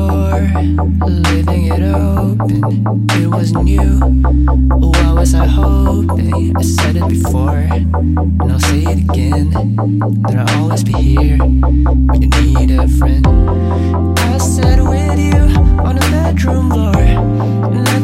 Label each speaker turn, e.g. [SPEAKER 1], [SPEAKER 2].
[SPEAKER 1] door, leaving it open. It was new. What was I hoping? I said it before, and I'll say it again. That I'll always be here when you need a friend. I sat with you on the bedroom floor.